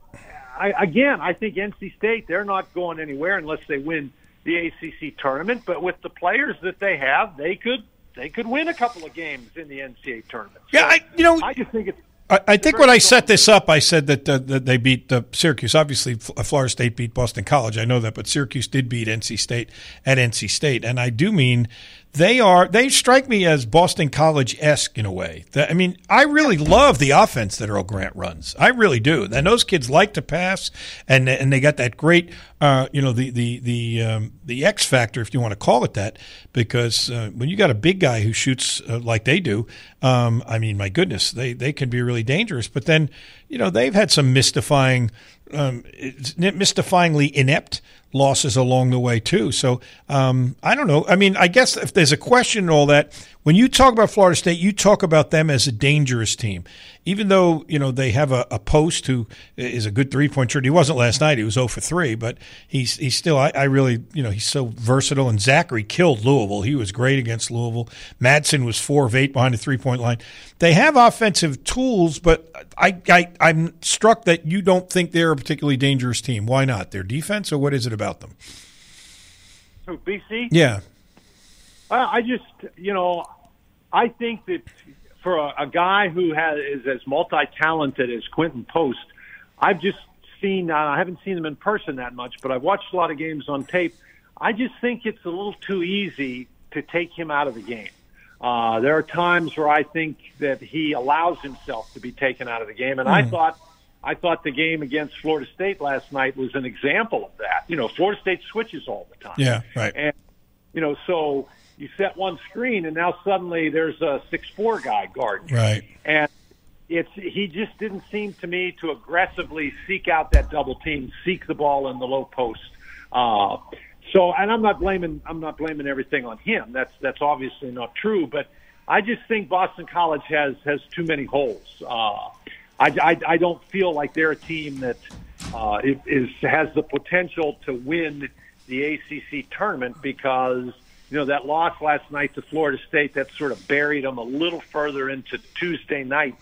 I, again, I think NC State they're not going anywhere unless they win the ACC tournament. But with the players that they have, they could they could win a couple of games in the NCAA tournament. Yeah, I, you know, I just think it's I, think when I set this up, I said that, uh, that they beat uh, Syracuse. Obviously, uh, Florida State beat Boston College. I know that, but Syracuse did beat NC State at NC State, and I do mean they are. They strike me as Boston College esque in a way. I mean, I really love the offense that Earl Grant runs. I really do. And those kids like to pass, and and they got that great, uh, you know, the the the um, the X factor, if you want to call it that, because uh, when you got a big guy who shoots uh, like they do, um, I mean, my goodness, they they can be really dangerous. But then, you know, they've had some mystifying, um, mystifyingly inept losses along the way too. So um, I don't know. I mean, I guess if there's a question and all that, when you talk about Florida State, you talk about them as a dangerous team, even though you know they have a, a post who is a good three point shooter. He wasn't last night; he was 0 for three, but he's he's still. I, I really you know he's so versatile. And Zachary killed Louisville; he was great against Louisville. Madsen was four of eight behind the three point line. They have offensive tools, but I, I I'm struck that you don't think they're a particularly dangerous team. Why not? Their defense, or what is it about them? Who, BC? Yeah. I just, you know, I think that for a, a guy who has is as multi-talented as Quinten Post, I've just seen. Uh, I haven't seen him in person that much, but I've watched a lot of games on tape. I just think it's a little too easy to take him out of the game. Uh, there are times where I think that he allows himself to be taken out of the game, and I Hmm. thought I thought the game against Florida State last night was an example of that. You know, Florida State switches all the time. Yeah, right. And you know, so you set one screen, and now suddenly there's a six four guy guarding. Right. And it's he just didn't seem to me to aggressively seek out that double team, seek the ball in the low post. Uh, so, and I'm not blaming I'm not blaming everything on him. That's that's obviously not true. But I just think Boston College has has too many holes. Uh, I, I I don't feel like they're a team that uh, is, is has the potential to win the ACC tournament because you know that loss last night to Florida State that sort of buried them a little further into Tuesday night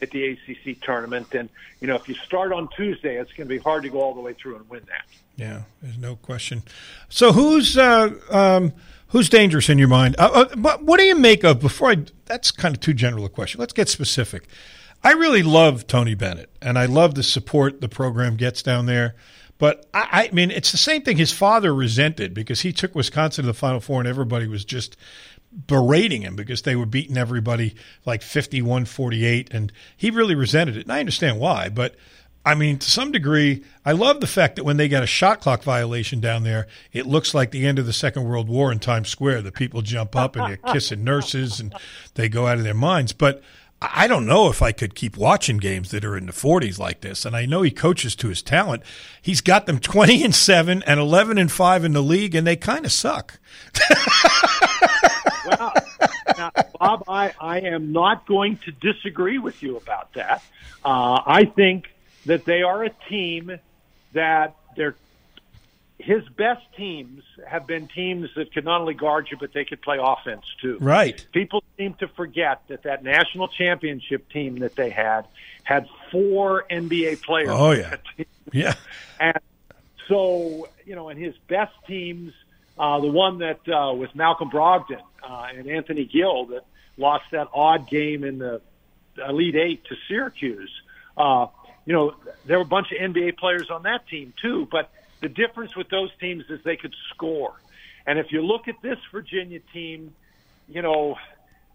at the ACC tournament. And you know if you start on Tuesday, it's going to be hard to go all the way through and win that. Yeah, there's no question. So who's uh, um, who's dangerous in your mind? Uh, uh, but what do you make of before I? That's kind of too general a question. Let's get specific. I really love Tony Bennett, and I love the support the program gets down there. But I, I mean, it's the same thing his father resented because he took Wisconsin to the Final Four, and everybody was just berating him because they were beating everybody like 51 48 and he really resented it and i understand why but I mean, to some degree, I love the fact that when they got a shot clock violation down there, it looks like the end of the Second World War in Times Square. The people jump up and they're kissing nurses and they go out of their minds. But I don't know if I could keep watching games that are in the 40s like this. And I know he coaches to his talent. He's got them 20 and 7 and 11 and 5 in the league, and they kind of suck. well, now, Bob, I, I am not going to disagree with you about that. Uh, I think that they are a team that they're his best teams have been teams that could not only guard you, but they could play offense too. Right. People seem to forget that that national championship team that they had had four NBA players. Oh, yeah. Yeah. And so, you know, in his best teams, uh, the one that uh, was Malcolm Brogdon uh, and Anthony Gill that lost that odd game in the Elite Eight to Syracuse. Uh, you know, there were a bunch of NBA players on that team too, but the difference with those teams is they could score. And if you look at this Virginia team, you know,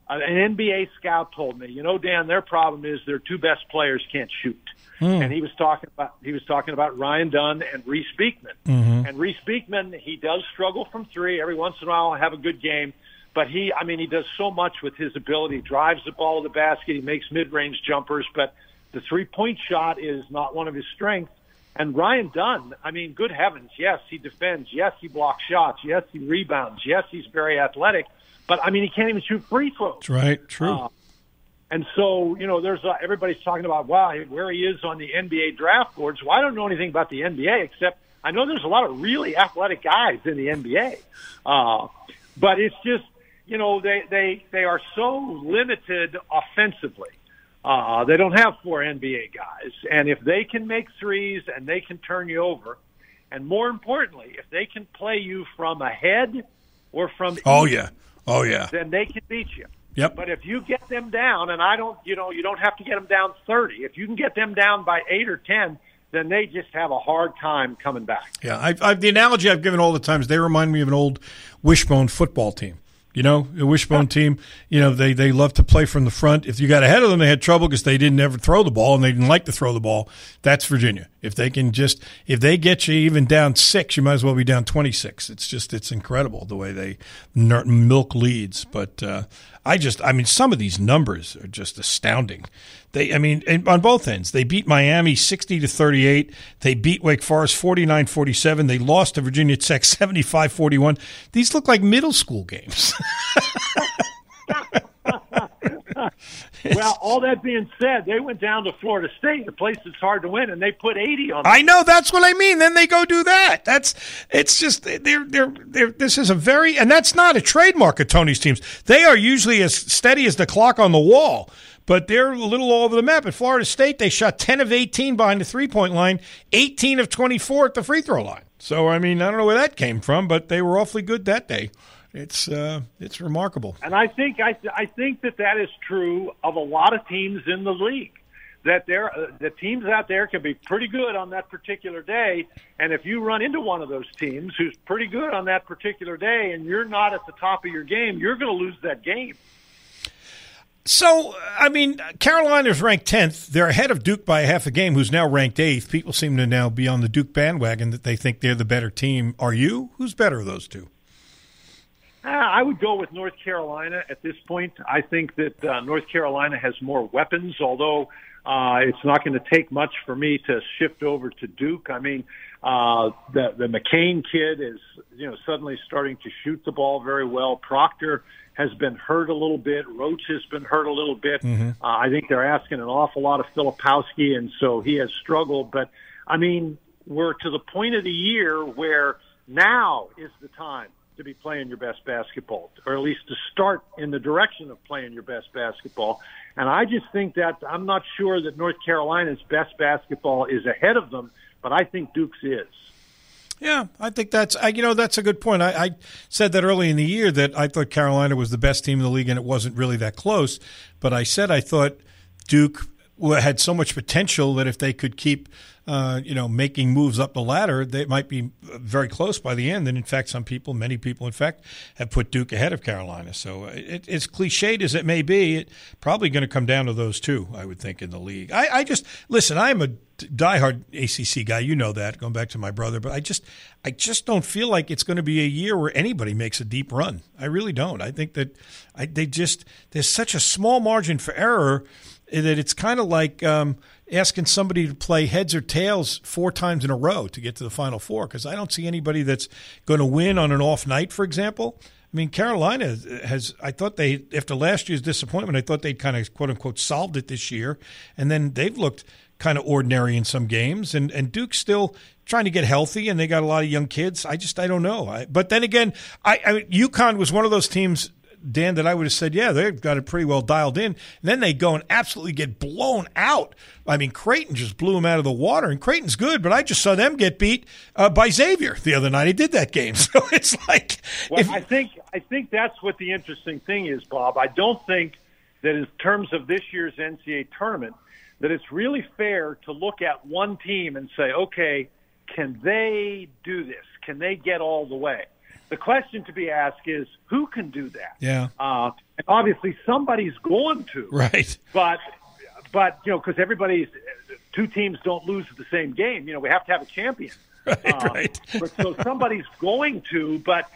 an NBA scout told me, you know, Dan, their problem is their two best players can't shoot. And he was talking about he was talking about Ryan Dunn and Reece Beekman. Mhm. And Reece Beekman, he does struggle from three every once in a while. Have a good game, but he, I mean, he does so much with his ability. He drives the ball to the basket. He makes mid-range jumpers, but the three-point shot is not one of his strengths. And Ryan Dunn, I mean, good heavens, yes, he defends. Yes, he blocks shots. Yes, he rebounds. Yes, he's very athletic. But I mean, he can't even shoot free throws. That's right. True. Uh, and so, you know, there's uh, everybody's talking about wow, where he is on the NBA draft boards. Well, I don't know anything about the NBA except I know there's a lot of really athletic guys in the NBA. Uh, but it's just you know they they they are so limited offensively. Uh, they don't have four NBA guys, and if they can make threes and they can turn you over, and more importantly, if they can play you from ahead or from Oh east, yeah. Oh yeah. then they can beat you. Yep. But if you get them down, and I don't, you know, you don't have to get them down 30. If you can get them down by eight or 10, then they just have a hard time coming back. Yeah, I've, I've, the analogy I've given all the times, they remind me of an old wishbone football team. You know, a wishbone team, you know, they, they love to play from the front. If you got ahead of them, they had trouble because they didn't ever throw the ball and they didn't like to throw the ball. That's Virginia. If they can just, if they get you even down six, you might as well be down 26. It's just, it's incredible the way they milk leads. But, uh, I just, I mean, some of these numbers are just astounding. They, I mean, on both ends, they beat Miami 60 to 38. They beat Wake Forest 49 47. They lost to Virginia Tech 75 41. These look like middle school games. well, all that being said, they went down to Florida State, a place that's hard to win, and they put 80 on them. I know that's what I mean. Then they go do that. That's it's just they're they're they're this is a very and that's not a trademark of Tony's teams. They are usually as steady as the clock on the wall, but they're a little all over the map. At Florida State, they shot 10 of 18 behind the three-point line, 18 of 24 at the free throw line. So I mean, I don't know where that came from, but they were awfully good that day. It's uh, it's remarkable. And I think I, I think that that is true of a lot of teams in the league. That there, uh, the teams out there can be pretty good on that particular day, and if you run into one of those teams who's pretty good on that particular day, and you're not at the top of your game, you're going to lose that game. So, I mean, Carolina's ranked 10th. They're ahead of Duke by half a game, who's now ranked 8th. People seem to now be on the Duke bandwagon that they think they're the better team. Are you? Who's better of those two? Uh, I would go with North Carolina at this point. I think that uh, North Carolina has more weapons, although uh, it's not going to take much for me to shift over to Duke. I mean, uh, the the McCain kid is you know suddenly starting to shoot the ball very well. Proctor has been hurt a little bit. Roach has been hurt a little bit. Mm-hmm. Uh, I think they're asking an awful lot of Filipowski, and so he has struggled. But I mean, we're to the point of the year where now is the time to be playing your best basketball, or at least to start in the direction of playing your best basketball. And I just think that I'm not sure that North Carolina's best basketball is ahead of them, but I think Duke's is. Yeah, I think that's I, you know that's a good point. I, I said that early in the year that I thought Carolina was the best team in the league, and it wasn't really that close. But I said I thought Duke had so much potential that if they could keep, uh, you know, making moves up the ladder, they might be very close by the end. And in fact, some people, many people, in fact, have put Duke ahead of Carolina. So it, as cliched as it may be, it's probably going to come down to those two, I would think, in the league. I, I just listen. I'm a diehard ACC guy. You know that. Going back to my brother, but I just, I just don't feel like it's going to be a year where anybody makes a deep run. I really don't. I think that I, they just there's such a small margin for error that it's kind of like um, asking somebody to play heads or tails four times in a row to get to the final four because I don't see anybody that's going to win on an off night, for example. I mean, Carolina has, I thought they, after last year's disappointment, I thought they'd kind of quote unquote solved it this year. And then they've looked kind of ordinary in some games. And, and Duke's still trying to get healthy and they got a lot of young kids. I just, I don't know. I, but then again, I, I UConn was one of those teams Dan, that I would have said, yeah, they've got it pretty well dialed in. And then they go and absolutely get blown out. I mean, Creighton just blew them out of the water, and Creighton's good, but I just saw them get beat uh, by Xavier the other night. He did that game, so it's like. Well, if- I think I think that's what the interesting thing is, Bob. I don't think that in terms of this year's NCAA tournament, that it's really fair to look at one team and say, okay, can they do this? Can they get all the way? The question to be asked is who can do that? yeah. Uh, and obviously, somebody's going to. Right. But, but you know, because everybody's two teams don't lose the same game. You know, we have to have a champion. Right, Uh, right. but so somebody's going to. But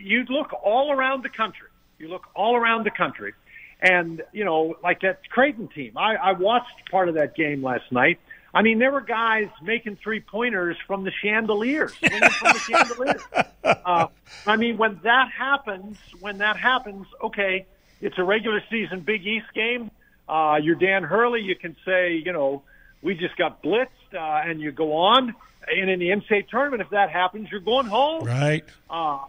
you look all around the country. You look all around the country, and you know, like that Creighton team. I, I watched part of that game last night. I mean, there were guys making three pointers from the chandeliers, from the chandeliers. Uh, I mean, when that happens, when that happens, okay, it's a regular season Big East game. Uh, you're Dan Hurley. You can say, you know, we just got blitzed, uh, and you go on. And in the NCAA tournament, if that happens, you're going home. Right. Uh,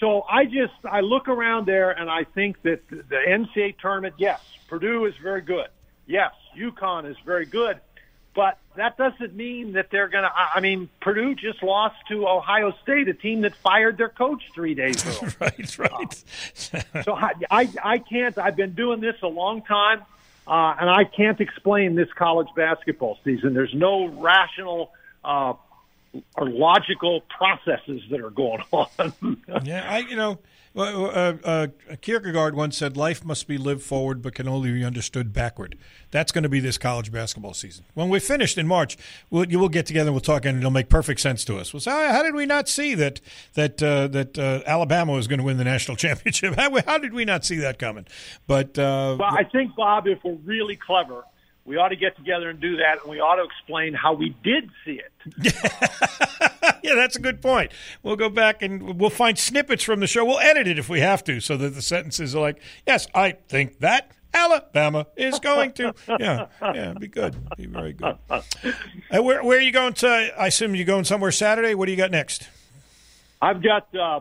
so I just I look around there and I think that the NCAA tournament, yes, Purdue is very good. Yes, UConn is very good, but that doesn't mean that they're going to. I mean, Purdue just lost to Ohio State, a team that fired their coach three days ago. right, right. so I, I I can't. I've been doing this a long time, uh, and I can't explain this college basketball season. There's no rational. Uh, or logical processes that are going on. yeah, I you know, uh, uh, Kierkegaard once said, "Life must be lived forward, but can only be understood backward." That's going to be this college basketball season. When we're finished in March, we'll, you will get together and we'll talk, and it'll make perfect sense to us. We'll say, "How did we not see that that uh, that uh, Alabama was going to win the national championship? How, how, did we not see that coming?" But uh, well, I think Bob, if we're really clever we ought to get together and do that, and we ought to explain how we did see it. yeah, that's a good point. We'll go back and we'll find snippets from the show. We'll edit it if we have to, so that the sentences are like, "Yes, I think that." Alabama is going to. Yeah, yeah, be good. Be very good. Uh, where, where are you going to? I assume you're going somewhere Saturday. What do you got next? I've got uh,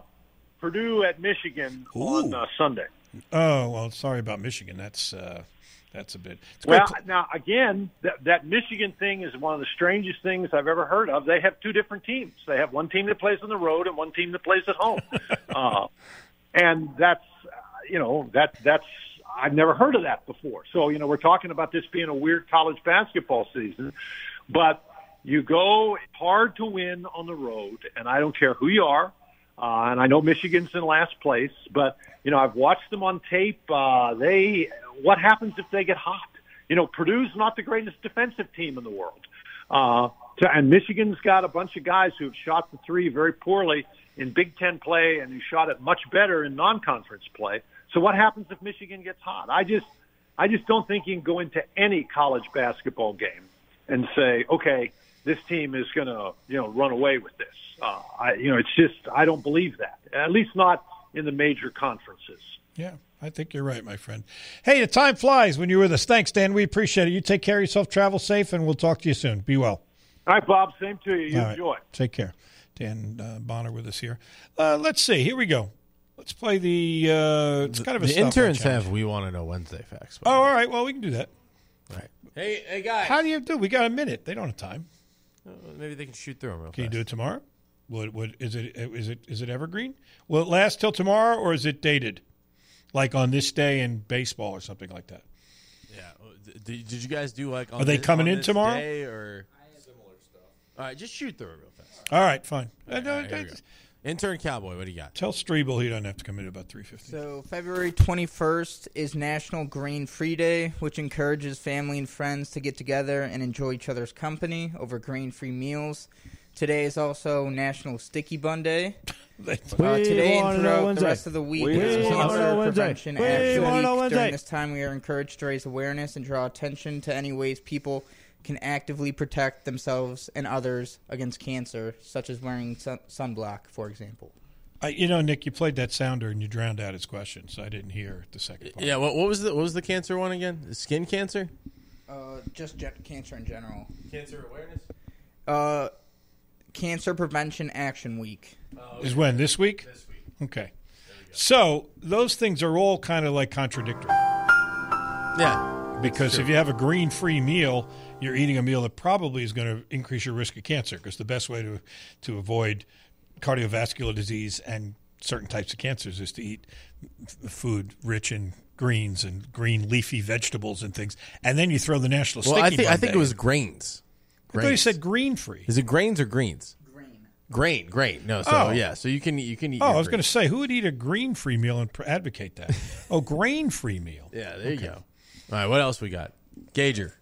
Purdue at Michigan Ooh. on uh, Sunday. Oh well, sorry about Michigan. That's uh, that's a bit. well, now again, that, that Michigan thing is one of the strangest things I've ever heard of. They have two different teams. They have one team that plays on the road and one team that plays at home, uh, and that's uh, you know that that's I've never heard of that before. So you know we're talking about this being a weird college basketball season, but you go hard to win on the road, and I don't care who you are. Uh, and I know Michigan's in last place, but you know I've watched them on tape. Uh, they what happens if they get hot? You know, Purdue's not the greatest defensive team in the world. Uh, to, and Michigan's got a bunch of guys who've shot the three very poorly in Big Ten play and who shot it much better in non-conference play. So what happens if Michigan gets hot? I just, I just don't think you can go into any college basketball game and say, okay, this team is going to, you know, run away with this. Uh, I, you know, it's just, I don't believe that. At least not in the major conferences. Yeah. I think you're right, my friend. Hey, the time flies when you're with us. Thanks, Dan. We appreciate it. You take care of yourself, travel safe, and we'll talk to you soon. Be well. All right, Bob. Same to you. You All enjoy. Right. Take care. Dan uh, Bonner with us here. Uh, let's see. Here we go. Let's play the. Uh, it's kind of a the interns have. We want to know Wednesday facts. Oh, all right. Well, we can do that. All right. Hey, hey, guys. How do you do? We got a minute. They don't have time. Uh, maybe they can shoot through them real Can fast. you do it tomorrow? What? What is it? Is it? Is it evergreen? Will it last till tomorrow, or is it dated? like on this day in baseball or something like that. Yeah. Did, did you guys do like? Are they this, coming in tomorrow? Or similar stuff. All right, just shoot through it real fast. All right, fine. All right, all right, here we go. Intern Cowboy, what do you got? Tell Strebel he doesn't have to come in at about three fifty. So February twenty first is National Grain Free Day, which encourages family and friends to get together and enjoy each other's company over grain free meals. Today is also National Sticky Bun Day. Uh, today and throughout the rest of the week, We is Cancer. Prevention We Action Week. During this time, we are encouraged to raise awareness and draw attention to any ways people can actively protect themselves and others against cancer, such as wearing sun- sunblock, for example. I, you know, Nick, you played that sounder and you drowned out his question, so I didn't hear the second part. Yeah. What, what was the what was the cancer one again? The skin cancer. Uh, just gen- cancer in general. Cancer awareness. Uh, Cancer Prevention Action Week. Is when this week? This week. Okay. So those things are all kind of like contradictory. Yeah. Because if you have a green free meal, you're eating a meal that probably is going to increase your risk of cancer. Because the best way to to avoid cardiovascular disease and certain types of cancers is to eat food rich in greens and green leafy vegetables and things. And then you throw the national Well, sticky I think bun I think day it was in. grains. I thought you said green free. Is it grains or greens? Grain. Grain. Grain. No. So Oh. yeah. So you can you can eat. Oh, I was going to say, who would eat a green free meal and pr- advocate that? oh, grain free meal. Yeah. There you go. All right. What else we got? Gager.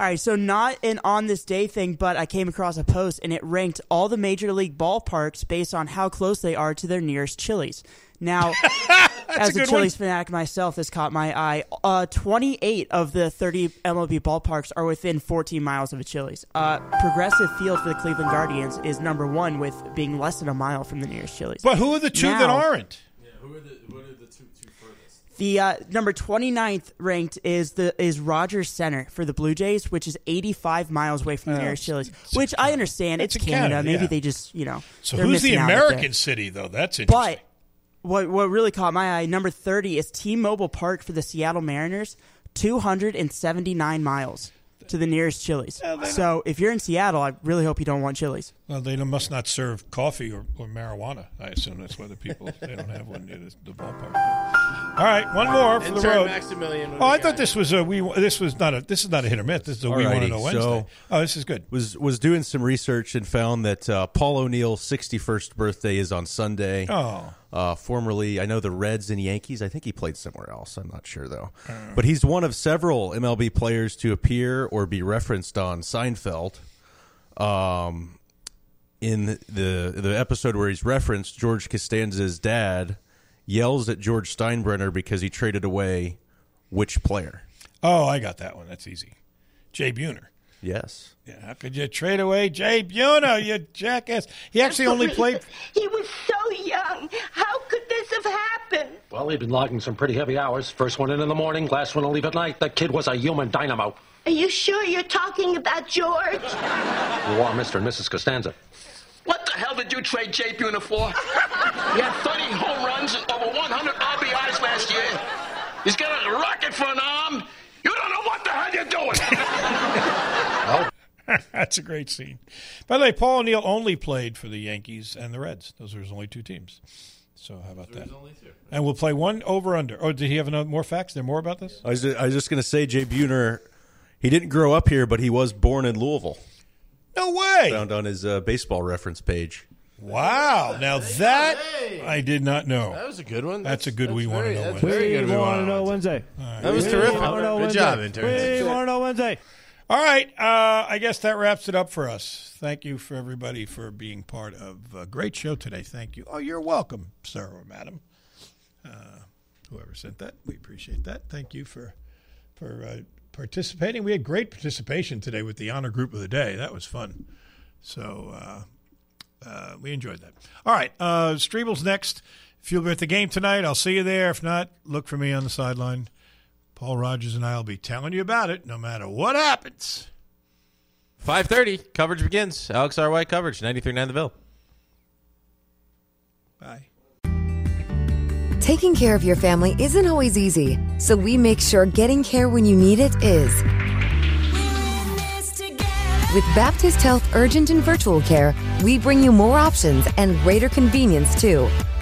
All right, so not an on this day thing, but I came across a post and it ranked all the major league ballparks based on how close they are to their nearest Chili's. Now, as a a, good Chili's fanatic myself, this caught my eye. Uh, 28 of the 30 MLB ballparks are within 14 miles of a Chili's. Uh, Progressive Field for the Cleveland Guardians is number one with being less than a mile from the nearest Chili's. But who are the two that aren't? Yeah. Who are the what are the two two furthest? Uh, number 29th ranked is the is Rogers Centre for the Blue Jays, which is 85 miles away from the nearest Chili's. Which I understand, it's Canada. Canada, Maybe yeah. they just you know. So who's the missing out there. American city though? That's interesting. But what what really caught my eye, number 30 is T-Mobile Park for the Seattle Mariners, 279 miles to the nearest Chili's. so if you're in Seattle, I really hope you don't want Chili's. Well, they must not serve coffee or, or marijuana. I assume that's why the people they don't have one near the, the ballpark. All right, one more for the road. Maximilian would Oh, I be thought this was a we. This was not a. This is not a hit or miss. This is a we want to Alrighty, know Wednesday. so- oh, this is good. Was was doing some research and found that uh, Paul O'Neill's 61st birthday is on Sunday. Oh. Uh, formerly, I know the Reds and Yankees. I think he played somewhere else. I'm not sure though. Uh. But he's one of several MLB players to appear or be referenced on Seinfeld. Um, in the the episode where he's referenced, George Costanza's dad yells at George Steinbrenner because he traded away which player? Oh, I got that one. That's easy. Jay Buhner. Yes. Yeah, how could you trade away Jay Buhner, you jackass? He actually only played. He was so young. How could this have happened? Well, he'd been logging some pretty heavy hours. First one in in the morning, last one to leave at night. That kid was a human dynamo. Are you sure you're talking about George? You are Mr. and Mrs. Costanza. What the hell did you trade Jay Buhner for? he had 30 home runs and over 100 RBIs last year. He's got a rocket for an arm. You don't know what the hell you're doing. That's a great scene. By the way, Paul O'Neill only played for the Yankees and the Reds. Those are his only two teams. So how about that? And we'll play one over under. Oh, did he have another, more facts? There more about this? I was just, I was just going to say, Jay Buhner, he didn't grow up here, but he was born in Louisville. No way. Found on his uh, baseball reference page. Wow. Now that I did not know. That was a good one. That's, a good we want to know. that's Wednesday. very good. We want wanna to know Wednesday. That was We terrific. wanna know Good Wednesday. job, interns. We want to know Wednesday. All right. Uh, I guess that wraps it up for us. Thank you for everybody for being part of a great show today. Thank you. Oh, you're welcome, sir or madam. Uh, whoever sent that, we appreciate that. Thank you for for uh, participating. We had great participation today with the honor group of the day. That was fun. So uh, uh, we enjoyed that. All right. Uh, Strebel's next. If you'll be at the game tonight, I'll see you there. If not, look for me on the sideline. Paul Rogers and I will be telling you about it no matter what happens. 5.30, coverage begins. Alex R. White coverage, 93.9 The Ville. Bye. Taking care of your family isn't always easy, so we make sure getting care when you need it is. With Baptist Health Urgent and Virtual Care, we bring you more options and greater convenience too.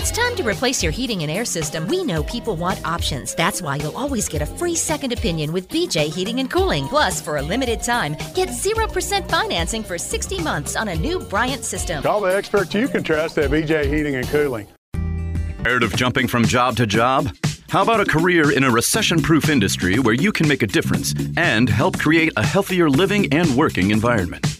It's time to replace your heating and air system, we know people want options. That's why you'll always get a free second opinion with BJ Heating and Cooling. Plus, for a limited time, get 0% financing for 60 months on a new Bryant system. Call the experts you can trust at BJ Heating and Cooling. Tired of jumping from job to job? How about a career in a recession proof industry where you can make a difference and help create a healthier living and working environment?